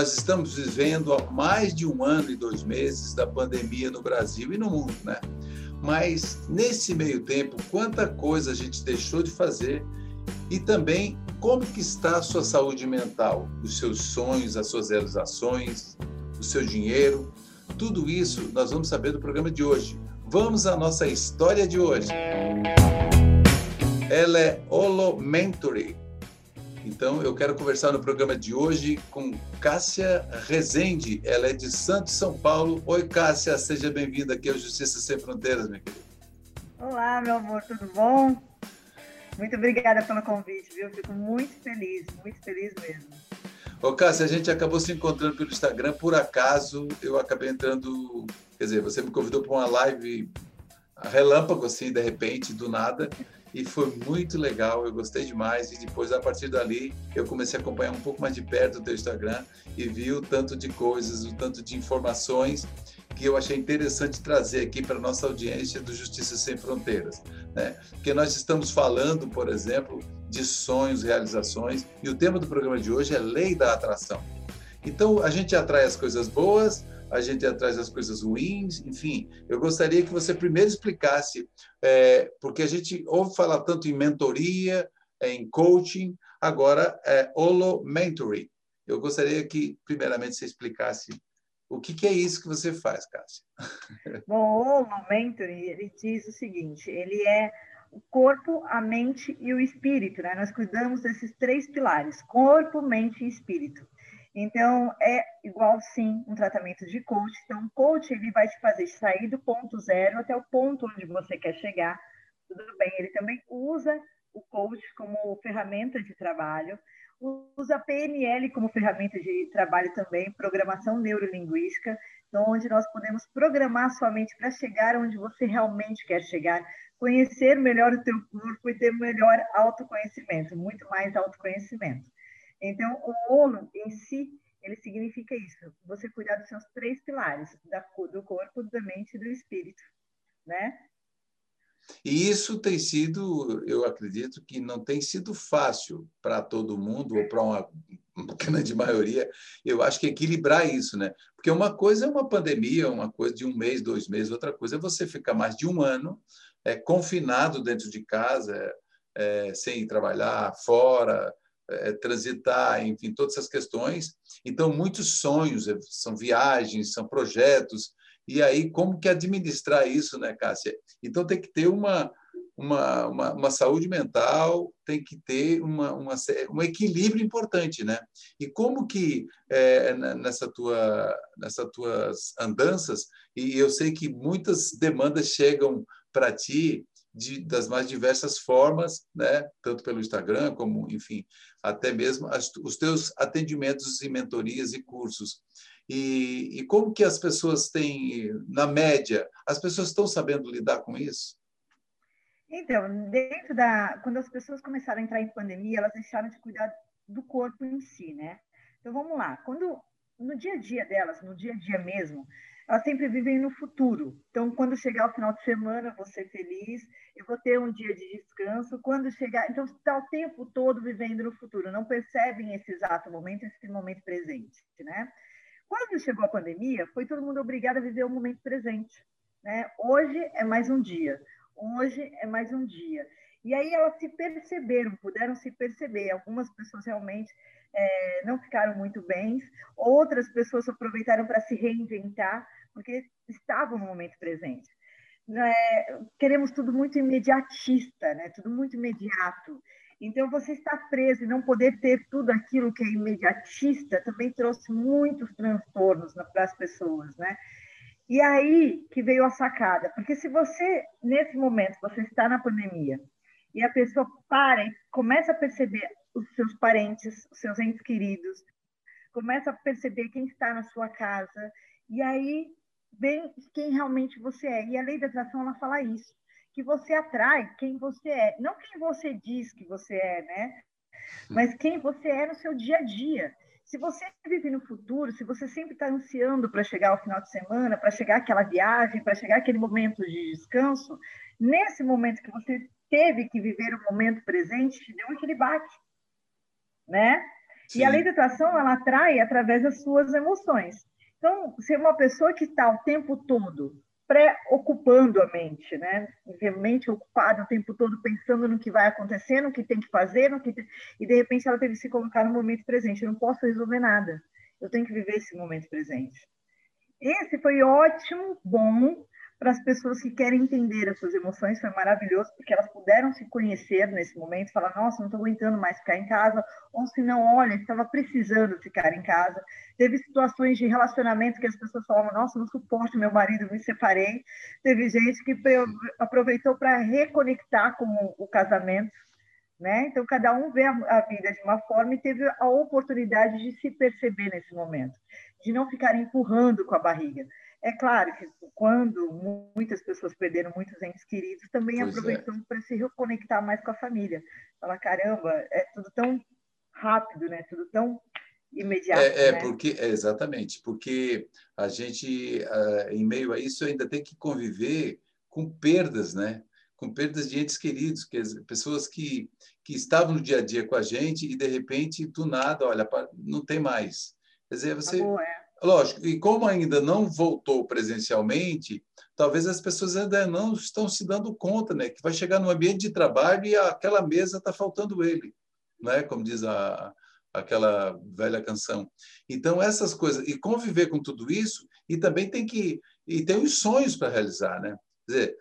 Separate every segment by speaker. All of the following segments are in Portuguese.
Speaker 1: nós estamos vivendo há mais de um ano e dois meses da pandemia no Brasil e no mundo, né? Mas nesse meio tempo, quanta coisa a gente deixou de fazer e também como que está a sua saúde mental, os seus sonhos, as suas realizações, o seu dinheiro, tudo isso nós vamos saber do programa de hoje. Vamos à nossa história de hoje. Ela é Holomentary. Então, eu quero conversar no programa de hoje com Cássia Rezende. Ela é de Santos, São Paulo. Oi, Cássia, seja bem-vinda aqui ao Justiça Sem Fronteiras, minha querida.
Speaker 2: Olá, meu amor, tudo bom? Muito obrigada pelo convite, viu? Fico muito feliz, muito feliz mesmo.
Speaker 1: Ô, Cássia, a gente acabou se encontrando pelo Instagram, por acaso eu acabei entrando. Quer dizer, você me convidou para uma live relâmpago, assim, de repente, do nada, e foi muito legal, eu gostei demais. E depois, a partir dali, eu comecei a acompanhar um pouco mais de perto o teu Instagram e vi o tanto de coisas, o tanto de informações que eu achei interessante trazer aqui para nossa audiência do Justiça Sem Fronteiras. Né? Porque nós estamos falando, por exemplo, de sonhos, realizações, e o tema do programa de hoje é Lei da Atração. Então, a gente atrai as coisas boas, a gente atrai as coisas ruins, enfim. Eu gostaria que você primeiro explicasse, é, porque a gente ouve falar tanto em mentoria, em coaching, agora é holo mentoring. Eu gostaria que, primeiramente, você explicasse o que, que, é isso que você faz, Cássia?
Speaker 2: Bom, o holo mentoring, ele diz o seguinte, ele é o corpo, a mente e o espírito, né? Nós cuidamos desses três pilares: corpo, mente e espírito. Então, é igual sim um tratamento de coach. Então, o coach ele vai te fazer sair do ponto zero até o ponto onde você quer chegar. Tudo bem, ele também usa o coach como ferramenta de trabalho, usa PNL como ferramenta de trabalho também, programação neurolinguística, onde nós podemos programar sua mente para chegar onde você realmente quer chegar, conhecer melhor o teu corpo e ter melhor autoconhecimento, muito mais autoconhecimento. Então, o ONU em si, ele significa isso, você cuidar dos seus três pilares, da, do corpo, da mente e do espírito, né?
Speaker 1: E isso tem sido, eu acredito que não tem sido fácil para todo mundo, ou para uma grande maioria, eu acho que equilibrar isso, né? Porque uma coisa é uma pandemia, uma coisa de um mês, dois meses, outra coisa é você ficar mais de um ano é, confinado dentro de casa, é, sem trabalhar fora, é, transitar, enfim, todas essas questões. Então, muitos sonhos, é, são viagens, são projetos. E aí, como que administrar isso, né, Cássia? Então, tem que ter uma, uma, uma, uma saúde mental, tem que ter uma, uma, um equilíbrio importante, né? E como que é, nessa tua, nessas tuas andanças, e eu sei que muitas demandas chegam para ti de, das mais diversas formas, né? tanto pelo Instagram como, enfim, até mesmo as, os teus atendimentos e mentorias e cursos. E, e como que as pessoas têm, na média, as pessoas estão sabendo lidar com isso?
Speaker 2: Então, dentro da, quando as pessoas começaram a entrar em pandemia, elas deixaram de cuidar do corpo em si, né? Então vamos lá. Quando no dia a dia delas, no dia a dia mesmo, elas sempre vivem no futuro. Então, quando chegar o final de semana, eu vou ser feliz, eu vou ter um dia de descanso. Quando chegar, então está o tempo todo vivendo no futuro, não percebem esse exato momento, esse momento presente, né? Quando chegou a pandemia, foi todo mundo obrigado a viver o momento presente, né? Hoje é mais um dia, hoje é mais um dia. E aí elas se perceberam, puderam se perceber. Algumas pessoas realmente é, não ficaram muito bem, outras pessoas aproveitaram para se reinventar, porque estavam no momento presente. É, queremos tudo muito imediatista, né? tudo muito imediato. Então, você estar preso e não poder ter tudo aquilo que é imediatista também trouxe muitos transtornos para as pessoas, né? E aí que veio a sacada, porque se você, nesse momento, você está na pandemia e a pessoa para e começa a perceber os seus parentes, os seus entes queridos, começa a perceber quem está na sua casa, e aí vem quem realmente você é. E a lei da atração ela fala isso, que você atrai quem você é, não quem você diz que você é, né? Mas quem você é no seu dia a dia. Se você vive no futuro, se você sempre está ansiando para chegar ao final de semana, para chegar aquela viagem, para chegar aquele momento de descanso, nesse momento que você teve que viver o momento presente, te deu aquele baque, né? Sim. E a lei da atração, ela atrai através das suas emoções. Então, se uma pessoa que está o tempo todo preocupando a mente, né? Realmente ocupada o tempo todo pensando no que vai acontecer, no que tem que fazer, no que tem... e de repente ela teve que se colocar no momento presente. Eu não posso resolver nada. Eu tenho que viver esse momento presente. Esse foi ótimo, bom, para as pessoas que querem entender as suas emoções, foi maravilhoso, porque elas puderam se conhecer nesse momento, falar, nossa, não estou aguentando mais ficar em casa, ou se não, olha, estava precisando ficar em casa. Teve situações de relacionamento que as pessoas falavam, nossa, não suporto meu marido, me separei. Teve gente que aproveitou para reconectar com o casamento, né? Então, cada um vê a vida de uma forma e teve a oportunidade de se perceber nesse momento, de não ficar empurrando com a barriga. É claro que quando muitas pessoas perderam muitos entes queridos, também pois aproveitam é. para se reconectar mais com a família. Falar, caramba, é tudo tão rápido, né? Tudo tão imediato.
Speaker 1: É, é
Speaker 2: né?
Speaker 1: porque é, exatamente, porque a gente, uh, em meio a isso, ainda tem que conviver com perdas, né? Com perdas de entes queridos, que pessoas que que estavam no dia a dia com a gente e de repente do nada, olha, não tem mais. Quer dizer, você Acabou, é Lógico, e como ainda não voltou presencialmente, talvez as pessoas ainda não estão se dando conta, né? Que vai chegar no ambiente de trabalho e aquela mesa está faltando ele, né? Como diz a, aquela velha canção. Então essas coisas e conviver com tudo isso e também tem que e tem os sonhos para realizar, né? Quer dizer,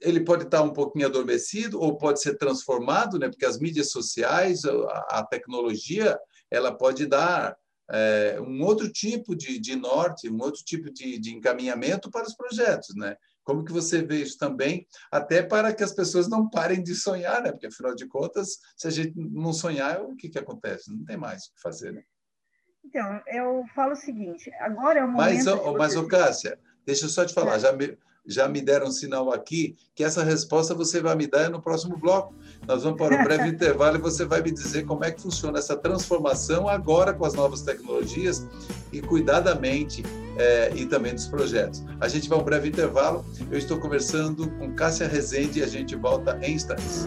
Speaker 1: ele pode estar um pouquinho adormecido ou pode ser transformado, né? Porque as mídias sociais, a, a tecnologia, ela pode dar é, um outro tipo de, de norte, um outro tipo de, de encaminhamento para os projetos, né? Como que você vê isso também, até para que as pessoas não parem de sonhar, né? Porque afinal de contas, se a gente não sonhar, o que que acontece? Não tem mais o que fazer, né?
Speaker 2: Então, eu falo o seguinte, agora é o momento...
Speaker 1: Mas, mas ô, Cássia, deixa eu só te falar, é. já me, já me deram um sinal aqui que essa resposta você vai me dar no próximo bloco. Nós vamos para um breve intervalo e você vai me dizer como é que funciona essa transformação agora com as novas tecnologias e cuidadamente é, e também dos projetos. A gente vai a um breve intervalo. Eu estou conversando com Cássia Rezende e a gente volta em instantes.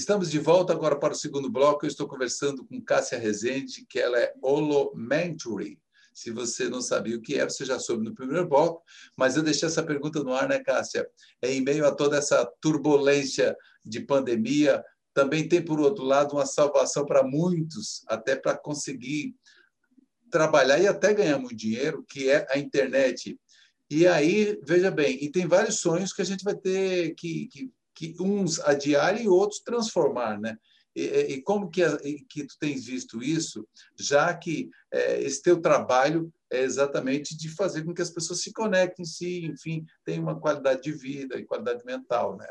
Speaker 1: Estamos de volta agora para o segundo bloco. Eu estou conversando com Cássia Rezende, que ela é Holomentary. Se você não sabia o que é, você já soube no primeiro bloco, mas eu deixei essa pergunta no ar, né, Cássia? É, em meio a toda essa turbulência de pandemia, também tem, por outro lado, uma salvação para muitos, até para conseguir trabalhar e até ganhar muito dinheiro, que é a internet. E aí, veja bem, e tem vários sonhos que a gente vai ter que, que que uns adiar e outros transformar, né? E, e como que, que tu tens visto isso, já que é, esse teu trabalho é exatamente de fazer com que as pessoas se conectem, se, enfim, tenham uma qualidade de vida e qualidade mental, né?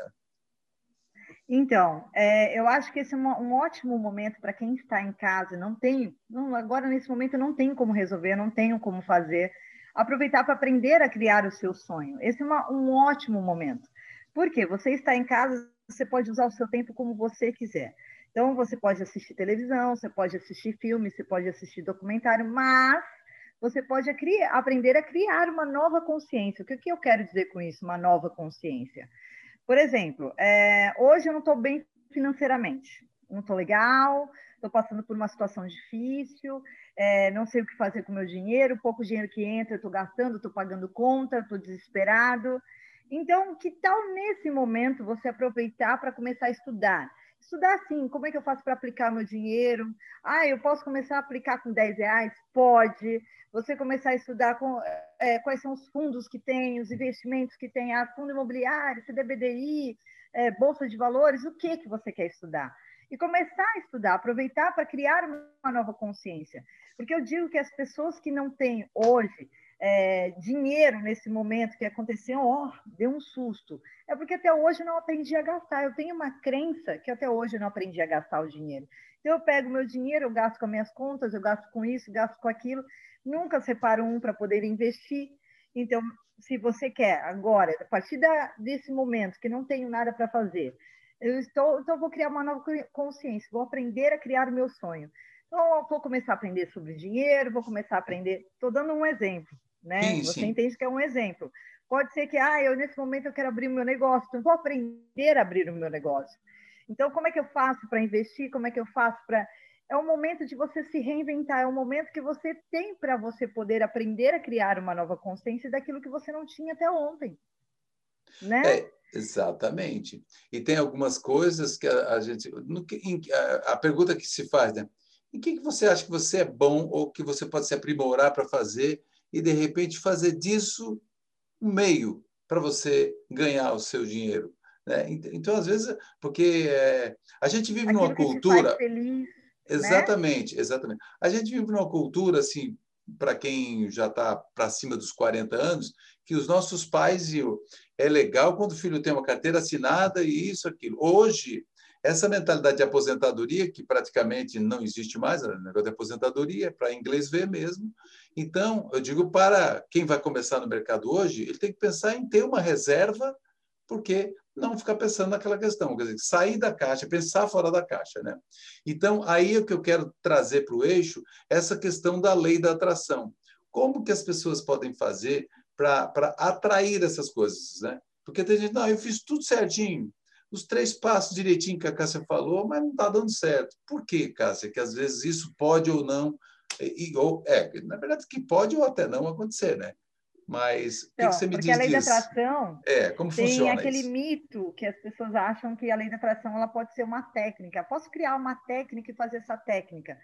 Speaker 2: Então, é, eu acho que esse é um, um ótimo momento para quem está em casa, não tem, não, agora nesse momento não tem como resolver, não tenho como fazer, aproveitar para aprender a criar o seu sonho. Esse é uma, um ótimo momento. Porque você está em casa, você pode usar o seu tempo como você quiser. Então, você pode assistir televisão, você pode assistir filme, você pode assistir documentário, mas você pode criar, aprender a criar uma nova consciência. O que, que eu quero dizer com isso, uma nova consciência? Por exemplo, é, hoje eu não estou bem financeiramente, não estou legal, estou passando por uma situação difícil, é, não sei o que fazer com o meu dinheiro, pouco dinheiro que entra, estou gastando, estou pagando conta, estou desesperado. Então, que tal nesse momento você aproveitar para começar a estudar? Estudar assim, como é que eu faço para aplicar meu dinheiro? Ah, eu posso começar a aplicar com 10 reais? Pode. Você começar a estudar com, é, quais são os fundos que tem, os investimentos que tem, ah, fundo imobiliário, CDBDI, é, bolsa de valores, o que, que você quer estudar? E começar a estudar, aproveitar para criar uma nova consciência. Porque eu digo que as pessoas que não têm hoje é, dinheiro nesse momento que aconteceu, ó, deu um susto. É porque até hoje não aprendi a gastar. Eu tenho uma crença que até hoje não aprendi a gastar o dinheiro. Então, eu pego meu dinheiro, eu gasto com as minhas contas, eu gasto com isso, gasto com aquilo, nunca separo um para poder investir. Então, se você quer agora, a partir da, desse momento que não tenho nada para fazer, eu estou, então vou criar uma nova consciência, vou aprender a criar o meu sonho. Então, vou começar a aprender sobre dinheiro, vou começar a aprender. Estou dando um exemplo né? Sim, você sim. entende que é um exemplo. Pode ser que, ah, eu nesse momento eu quero abrir o meu negócio, então vou aprender a abrir o meu negócio. Então, como é que eu faço para investir? Como é que eu faço para é um momento de você se reinventar, é um momento que você tem para você poder aprender a criar uma nova consciência daquilo que você não tinha até ontem. Né?
Speaker 1: É, exatamente. E tem algumas coisas que a, a gente. No, em, a, a, pergunta que se faz, né? Em que, que você acha que você é bom ou que você pode se aprimorar para fazer e, de repente, fazer disso um meio para você ganhar o seu dinheiro? Né? Então, às vezes, porque é, a gente vive Aquilo numa cultura.
Speaker 2: feliz
Speaker 1: né? Exatamente, né? exatamente. A gente vive numa cultura, assim, para quem já está para cima dos 40 anos, que os nossos pais é legal quando o filho tem uma carteira assinada e isso, aquilo. Hoje, essa mentalidade de aposentadoria, que praticamente não existe mais, o negócio de aposentadoria é para inglês ver mesmo. Então, eu digo para quem vai começar no mercado hoje, ele tem que pensar em ter uma reserva, porque não ficar pensando naquela questão, quer dizer, sair da caixa, pensar fora da caixa, né? Então, aí é o que eu quero trazer para o eixo, essa questão da lei da atração. Como que as pessoas podem fazer para atrair essas coisas, né? Porque tem gente, não, eu fiz tudo certinho, os três passos direitinho que a Cássia falou, mas não está dando certo. Por quê, Cássia? Que às vezes isso pode ou não, e, ou, é, na verdade que pode ou até não acontecer, né? Mas o então, que, você me diz
Speaker 2: a lei
Speaker 1: disso?
Speaker 2: da atração
Speaker 1: é, como
Speaker 2: tem
Speaker 1: funciona
Speaker 2: aquele
Speaker 1: isso?
Speaker 2: mito que as pessoas acham que a lei da atração ela pode ser uma técnica. Posso criar uma técnica e fazer essa técnica.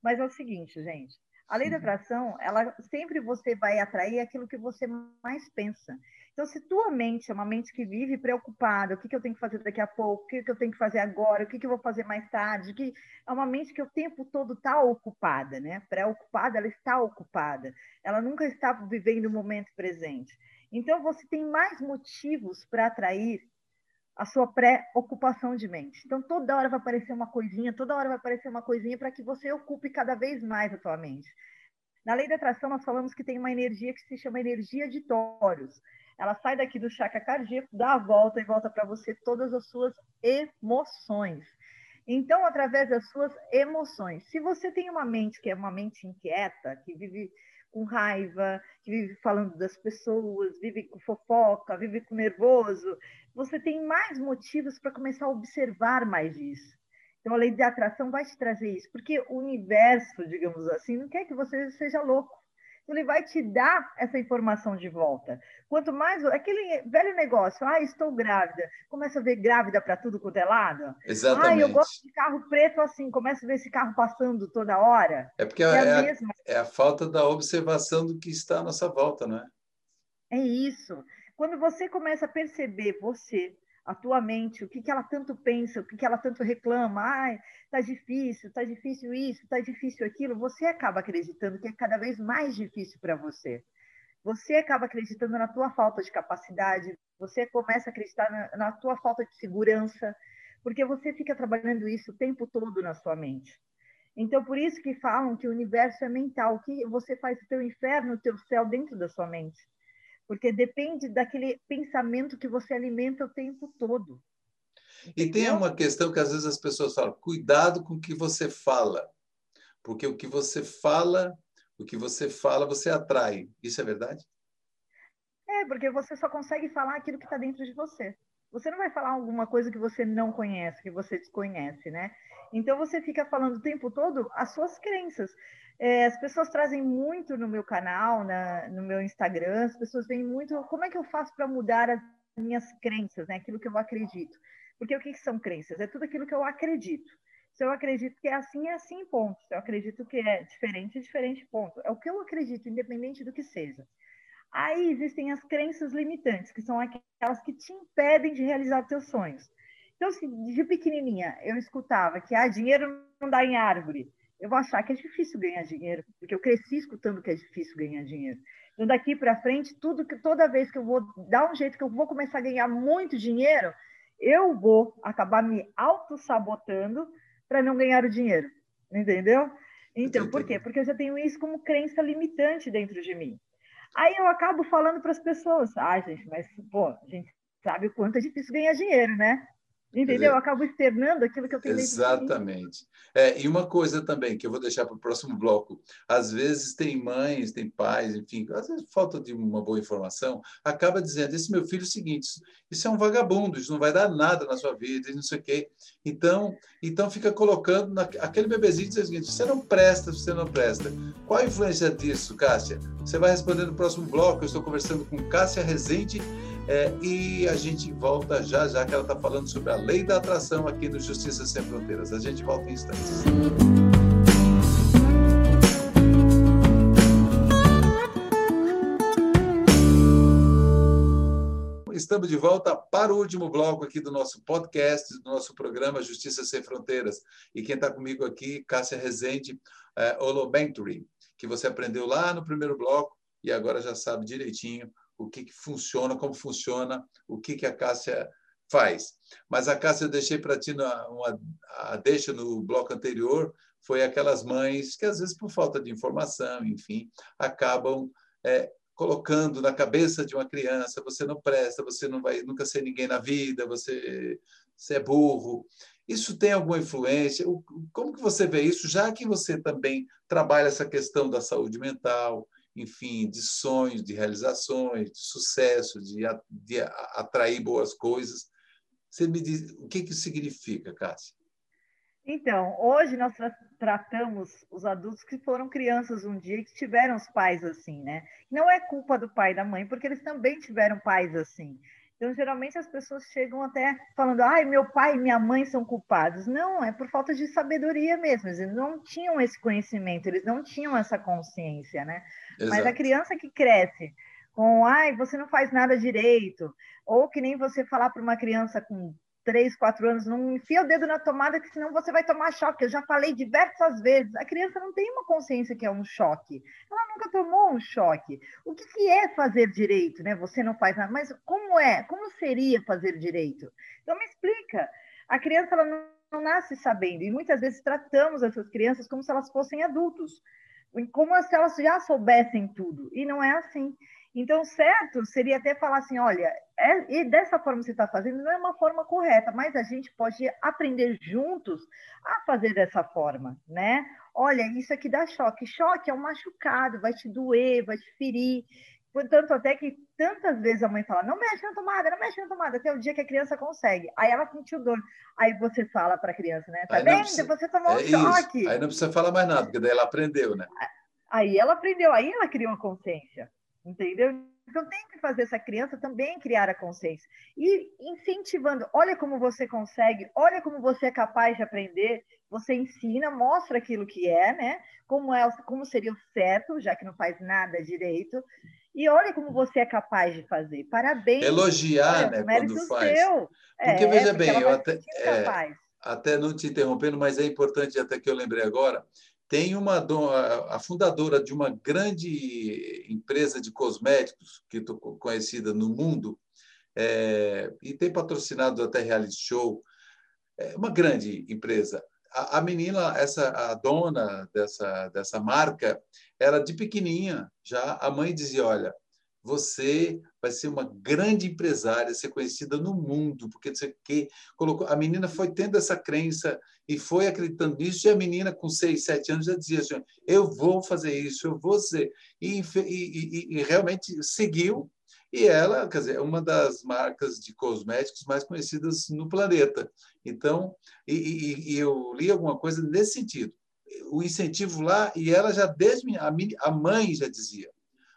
Speaker 2: Mas é o seguinte, gente. A lei da atração, ela sempre você vai atrair aquilo que você mais pensa. Então, se tua mente é uma mente que vive preocupada, o que, que eu tenho que fazer daqui a pouco, o que, que eu tenho que fazer agora, o que, que eu vou fazer mais tarde, que é uma mente que o tempo todo está ocupada, né? Preocupada, ela está ocupada. Ela nunca está vivendo o momento presente. Então, você tem mais motivos para atrair a sua pré-ocupação de mente. Então, toda hora vai aparecer uma coisinha, toda hora vai aparecer uma coisinha para que você ocupe cada vez mais a tua mente. Na lei da atração, nós falamos que tem uma energia que se chama energia de tórios ela sai daqui do chakra cardíaco, dá a volta e volta para você todas as suas emoções. Então, através das suas emoções. Se você tem uma mente que é uma mente inquieta, que vive com raiva, que vive falando das pessoas, vive com fofoca, vive com nervoso, você tem mais motivos para começar a observar mais isso. Então, a lei de atração vai te trazer isso, porque o universo, digamos assim, não quer que você seja louco ele vai te dar essa informação de volta. Quanto mais aquele velho negócio, ah, estou grávida, começa a ver grávida para tudo quanto é lado.
Speaker 1: Exatamente.
Speaker 2: Ah, eu gosto de carro preto assim, começa a ver esse carro passando toda hora.
Speaker 1: É porque é, é, a, mesma... é a falta da observação do que está à nossa volta, não é?
Speaker 2: É isso. Quando você começa a perceber você a tua mente, o que, que ela tanto pensa, o que, que ela tanto reclama, ai, tá difícil, tá difícil isso, tá difícil aquilo, você acaba acreditando que é cada vez mais difícil para você. Você acaba acreditando na tua falta de capacidade, você começa a acreditar na, na tua falta de segurança, porque você fica trabalhando isso o tempo todo na sua mente. Então, por isso que falam que o universo é mental, que você faz o teu inferno, o teu céu dentro da sua mente porque depende daquele pensamento que você alimenta o tempo todo.
Speaker 1: Entendeu? E tem uma questão que às vezes as pessoas falam: cuidado com o que você fala, porque o que você fala, o que você fala, você atrai. Isso é verdade?
Speaker 2: É, porque você só consegue falar aquilo que está dentro de você. Você não vai falar alguma coisa que você não conhece, que você desconhece, né? Então você fica falando o tempo todo as suas crenças. É, as pessoas trazem muito no meu canal, na, no meu Instagram, as pessoas vêm muito. Como é que eu faço para mudar as minhas crenças, né? aquilo que eu acredito? Porque o que são crenças? É tudo aquilo que eu acredito. Se eu acredito que é assim, é assim, ponto. Se eu acredito que é diferente, é diferente, ponto. É o que eu acredito, independente do que seja. Aí existem as crenças limitantes, que são aquelas que te impedem de realizar teus sonhos. Então, se de pequenininha eu escutava que ah, dinheiro não dá em árvore, eu vou achar que é difícil ganhar dinheiro, porque eu cresci escutando que é difícil ganhar dinheiro. Então, daqui para frente, tudo que toda vez que eu vou dar um jeito que eu vou começar a ganhar muito dinheiro, eu vou acabar me auto-sabotando para não ganhar o dinheiro. Entendeu? Então, por quê? Porque eu já tenho isso como crença limitante dentro de mim. Aí eu acabo falando para as pessoas: ah, gente, mas, pô, a gente sabe o quanto é difícil ganhar dinheiro, né? Entendeu? Eu acabo externando aquilo que eu tenho
Speaker 1: Exatamente. É, e uma coisa também que eu vou deixar para o próximo bloco: às vezes tem mães, tem pais, enfim, às vezes falta de uma boa informação, acaba dizendo: esse meu filho é o seguinte, isso é um vagabundo, isso não vai dar nada na sua vida, e não sei o quê. Então, então fica colocando na, aquele bebezinho diz o seguinte: você não presta, você não presta. Qual a influência disso, Cássia? Você vai responder no próximo bloco. Eu estou conversando com Cássia Rezende é, e a gente volta já já que ela está falando sobre a lei da atração aqui no Justiça Sem Fronteiras. A gente volta em instantes. Estamos de volta para o último bloco aqui do nosso podcast, do nosso programa Justiça Sem Fronteiras. E quem está comigo aqui, Cássia Rezende, é, Olomentary, que você aprendeu lá no primeiro bloco e agora já sabe direitinho o que, que funciona, como funciona, o que, que a Cássia faz. Mas a Cássia eu deixei para ti uma, uma, a deixa no bloco anterior, foi aquelas mães que, às vezes, por falta de informação, enfim, acabam é, colocando na cabeça de uma criança: você não presta, você não vai nunca ser ninguém na vida, você, você é burro. Isso tem alguma influência? Como que você vê isso, já que você também trabalha essa questão da saúde mental, enfim, de sonhos, de realizações, de sucesso, de, de atrair boas coisas. Você me diz o que, que isso significa, Cássia?
Speaker 2: Então, hoje nós tra tratamos os adultos que foram crianças um dia e que tiveram os pais assim, né? Não é culpa do pai e da mãe, porque eles também tiveram pais assim. Então, geralmente as pessoas chegam até falando: ai, meu pai e minha mãe são culpados. Não, é por falta de sabedoria mesmo. Eles não tinham esse conhecimento, eles não tinham essa consciência, né? Exato. Mas a criança que cresce com, ai, você não faz nada direito, ou que nem você falar para uma criança com três, quatro anos, não enfia o dedo na tomada, que senão você vai tomar choque. Eu já falei diversas vezes. A criança não tem uma consciência que é um choque. Ela nunca tomou um choque. O que, que é fazer direito, né? Você não faz nada, mas como é? Como seria fazer direito? Então me explica. A criança ela não, não nasce sabendo e muitas vezes tratamos essas crianças como se elas fossem adultos, como se elas já soubessem tudo. E não é assim. Então, certo seria até falar assim: olha, é, e dessa forma que você está fazendo não é uma forma correta, mas a gente pode aprender juntos a fazer dessa forma, né? Olha, isso aqui dá choque. Choque é um machucado, vai te doer, vai te ferir. Portanto, até que tantas vezes a mãe fala: não mexe na tomada, não mexe na tomada, até o dia que a criança consegue. Aí ela sentiu dor. Aí você fala para a criança, né? Tá vendo? Precisa... Você tomou é um choque.
Speaker 1: Isso. Aí não precisa falar mais nada, porque daí ela aprendeu, né?
Speaker 2: Aí ela aprendeu, aí ela criou uma consciência entendeu? Então tem que fazer essa criança também criar a consciência e incentivando. Olha como você consegue, olha como você é capaz de aprender. Você ensina, mostra aquilo que é, né? Como é, como seria o certo, já que não faz nada direito. E olha como você é capaz de fazer. Parabéns.
Speaker 1: Elogiar, né? Quando faz. Seu. Porque é, veja porque bem, eu até, é, até não te interrompendo, mas é importante até que eu lembrei agora tem uma a fundadora de uma grande empresa de cosméticos que conhecida no mundo é, e tem patrocinado até reality show. É uma grande empresa. A, a, menina essa a dona dessa dessa marca era de pequenininha já. A mãe dizia olha você vai ser uma grande empresária, ser conhecida no mundo, porque você que colocou, a menina foi tendo essa crença e foi acreditando nisso, e a menina com seis, sete anos já dizia assim, eu vou fazer isso, eu vou ser, e, e, e, e realmente seguiu, e ela, quer dizer, é uma das marcas de cosméticos mais conhecidas no planeta. Então, e, eu li alguma coisa nesse sentido, o incentivo lá, e ela já desde a mãe já dizia,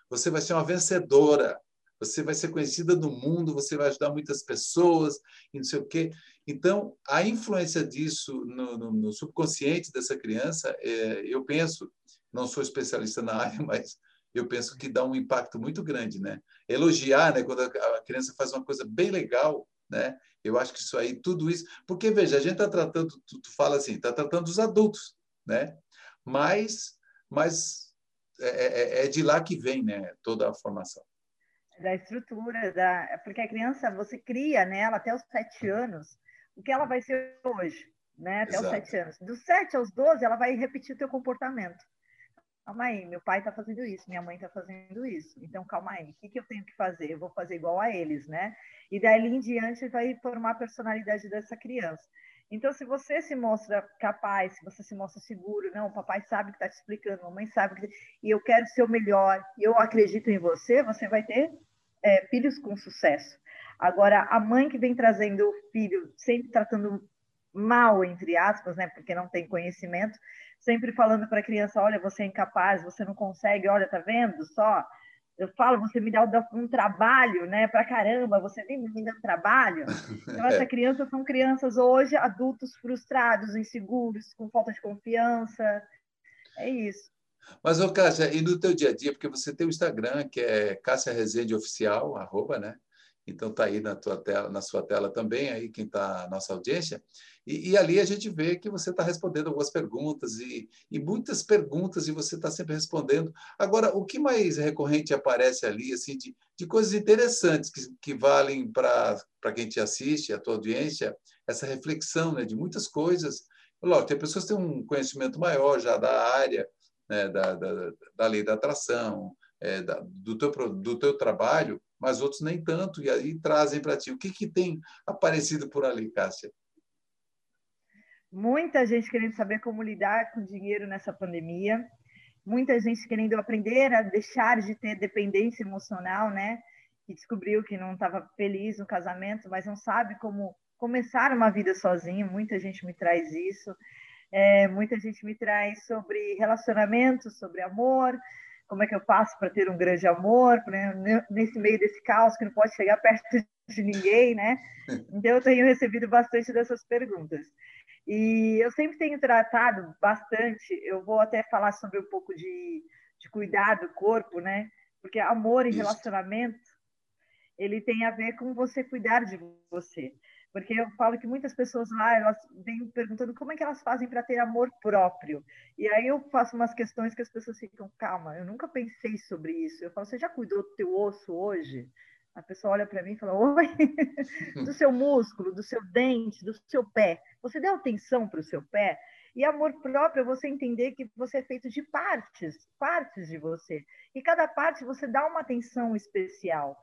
Speaker 1: você vai ser uma vencedora, você vai ser conhecida no mundo, você vai ajudar muitas pessoas, e não sei o quê. Então, a influência disso no, no, no subconsciente dessa criança, é, eu penso, não sou especialista na área, mas eu penso que dá um impacto muito grande, né? Elogiar, né? Quando a criança faz uma coisa bem legal, né? Eu acho que isso aí, tudo isso, porque veja, a gente está tratando, tu, tu fala assim, está tratando dos adultos, né? Mas, mas é, é, é, de lá que vem né, toda a formação.
Speaker 2: Da estrutura, da, porque a criança, você cria nela até os sete anos o que ela vai ser hoje, né? até Exato. os sete anos. Dos sete aos doze, ela vai repetir o teu comportamento. calma aí, meu pai está fazendo isso, minha mãe está fazendo isso, então calma aí, o que, que eu tenho que fazer? Eu vou fazer igual a eles, né? E daí em diante vai formar a personalidade dessa criança. Então, se você se mostra capaz, se você se mostra seguro, não, o papai sabe que está te explicando, a mamãe sabe que... e eu quero ser o melhor, e eu acredito em você, você vai ter é, filhos com sucesso. Agora, a mãe que vem trazendo o filho, sempre tratando mal, entre aspas, né, porque não tem conhecimento, sempre falando para a criança, olha, você é incapaz, você não consegue, olha, tá vendo só? Eu falo, você me dá um trabalho, né, para caramba, você vem me dando trabalho. Então, essa criança são crianças hoje, adultos frustrados, inseguros, com falta de confiança. É isso.
Speaker 1: Mas, ô Cássia, e no teu dia a dia, porque você tem o Instagram, que é Cássia Rezende Oficial, arroba, né? Então está aí na tua tela, na sua tela também aí quem está nossa audiência e, e, ali a gente vê que você está respondendo algumas perguntas e, e muitas perguntas e você está sempre respondendo. Agora o que mais recorrente aparece ali assim de, de coisas interessantes que, que valem para quem te assiste, a tua audiência, essa reflexão né, de muitas coisas. Lógico, tem pessoas que têm um conhecimento maior já da área né, da, da, da lei da atração, é, da, do, teu, do teu trabalho, mas outros nem tanto, e aí trazem para ti. O que, que tem aparecido por ali, Cássia?
Speaker 2: Muita gente querendo saber como lidar com dinheiro nessa pandemia, muita gente querendo aprender a deixar de ter dependência emocional, né? Que descobriu que não estava feliz no casamento, mas não sabe como começar uma vida sozinho. Muita gente me traz isso. É, muita gente me traz sobre relacionamento, sobre amor, como é que eu faço para ter um grande amor, né? nesse meio desse caos que não pode chegar perto de ninguém, né? Então, eu tenho recebido bastante dessas perguntas. E eu sempre tenho tratado bastante, eu vou até falar sobre um pouco de, de cuidar do corpo, né? Porque amor e relacionamento, ele tem a ver com você cuidar de você. Porque eu falo que muitas pessoas lá, elas vêm perguntando como é que elas fazem para ter amor próprio. E aí eu faço umas questões que as pessoas ficam, calma, eu nunca pensei sobre isso. Eu falo, você já cuidou do teu osso hoje? A pessoa olha para mim e fala, oi, do seu músculo, do seu dente, do seu pé. Você deu atenção para o seu pé? E amor próprio é você entender que você é feito de partes, partes de você. E cada parte você dá uma atenção especial.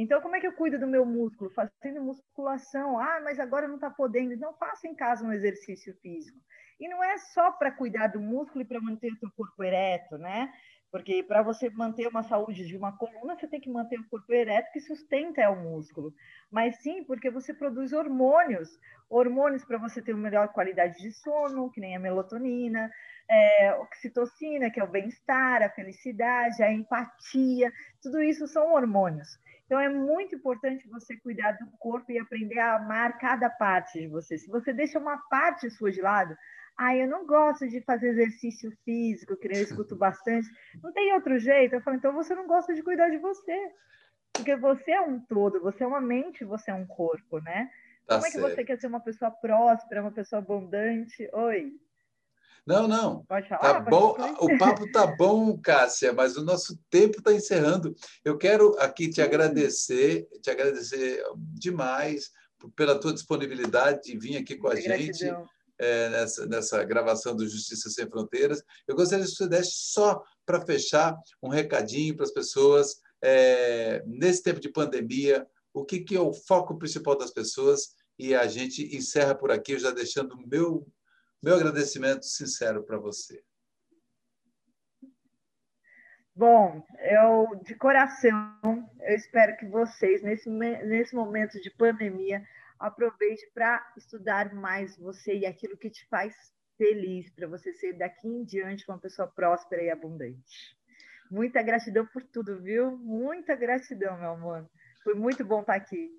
Speaker 2: Então, como é que eu cuido do meu músculo? Fazendo musculação. Ah, mas agora não está podendo. Não faça em casa um exercício físico. E não é só para cuidar do músculo e para manter o seu corpo ereto, né? Porque para você manter uma saúde de uma coluna, você tem que manter o corpo ereto que sustenta o músculo. Mas sim, porque você produz hormônios, hormônios para você ter uma melhor qualidade de sono, que nem a melatonina, é, oxitocina, que é o bem-estar, a felicidade, a empatia, tudo isso são hormônios. Então, é muito importante você cuidar do corpo e aprender a amar cada parte de você. Se você deixa uma parte sua de lado, ah, eu não gosto de fazer exercício físico, que eu escuto bastante, não tem outro jeito. Eu falo, então você não gosta de cuidar de você. Porque você é um todo, você é uma mente, você é um corpo, né? Tá Como é que você quer ser uma pessoa próspera, uma pessoa abundante? Oi.
Speaker 1: Não, não. Pode falar, tá bom. O papo tá bom, Cássia, mas o nosso tempo está encerrando. Eu quero aqui te agradecer, te agradecer demais pela tua disponibilidade de vir aqui com a gente é, nessa, nessa gravação do Justiça Sem Fronteiras. Eu gostaria que você desse só para fechar um recadinho para as pessoas é, nesse tempo de pandemia, o que, que é o foco principal das pessoas e a gente encerra por aqui, já deixando o meu meu agradecimento sincero para você.
Speaker 2: Bom, eu de coração, eu espero que vocês nesse nesse momento de pandemia aproveite para estudar mais você e aquilo que te faz feliz, para você ser daqui em diante uma pessoa próspera e abundante. Muita gratidão por tudo, viu? Muita gratidão, meu amor. Foi muito bom estar aqui.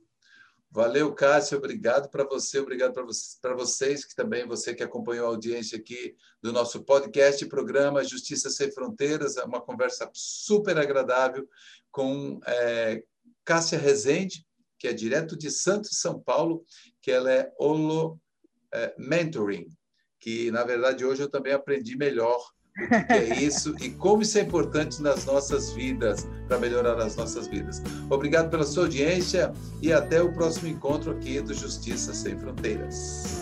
Speaker 1: Valeu, Cássio. Obrigado para você, obrigado para vocês, que também você que acompanhou a audiência aqui do nosso podcast programa Justiça Sem Fronteiras. É uma conversa super agradável com é, Cássia Rezende, que é direto de Santos, São Paulo, que ela é Holo é, Mentoring, que, na verdade, hoje eu também aprendi melhor que é isso e como isso é importante nas nossas vidas, para melhorar as nossas vidas. Obrigado pela sua audiência e até o próximo encontro aqui do Justiça Sem Fronteiras.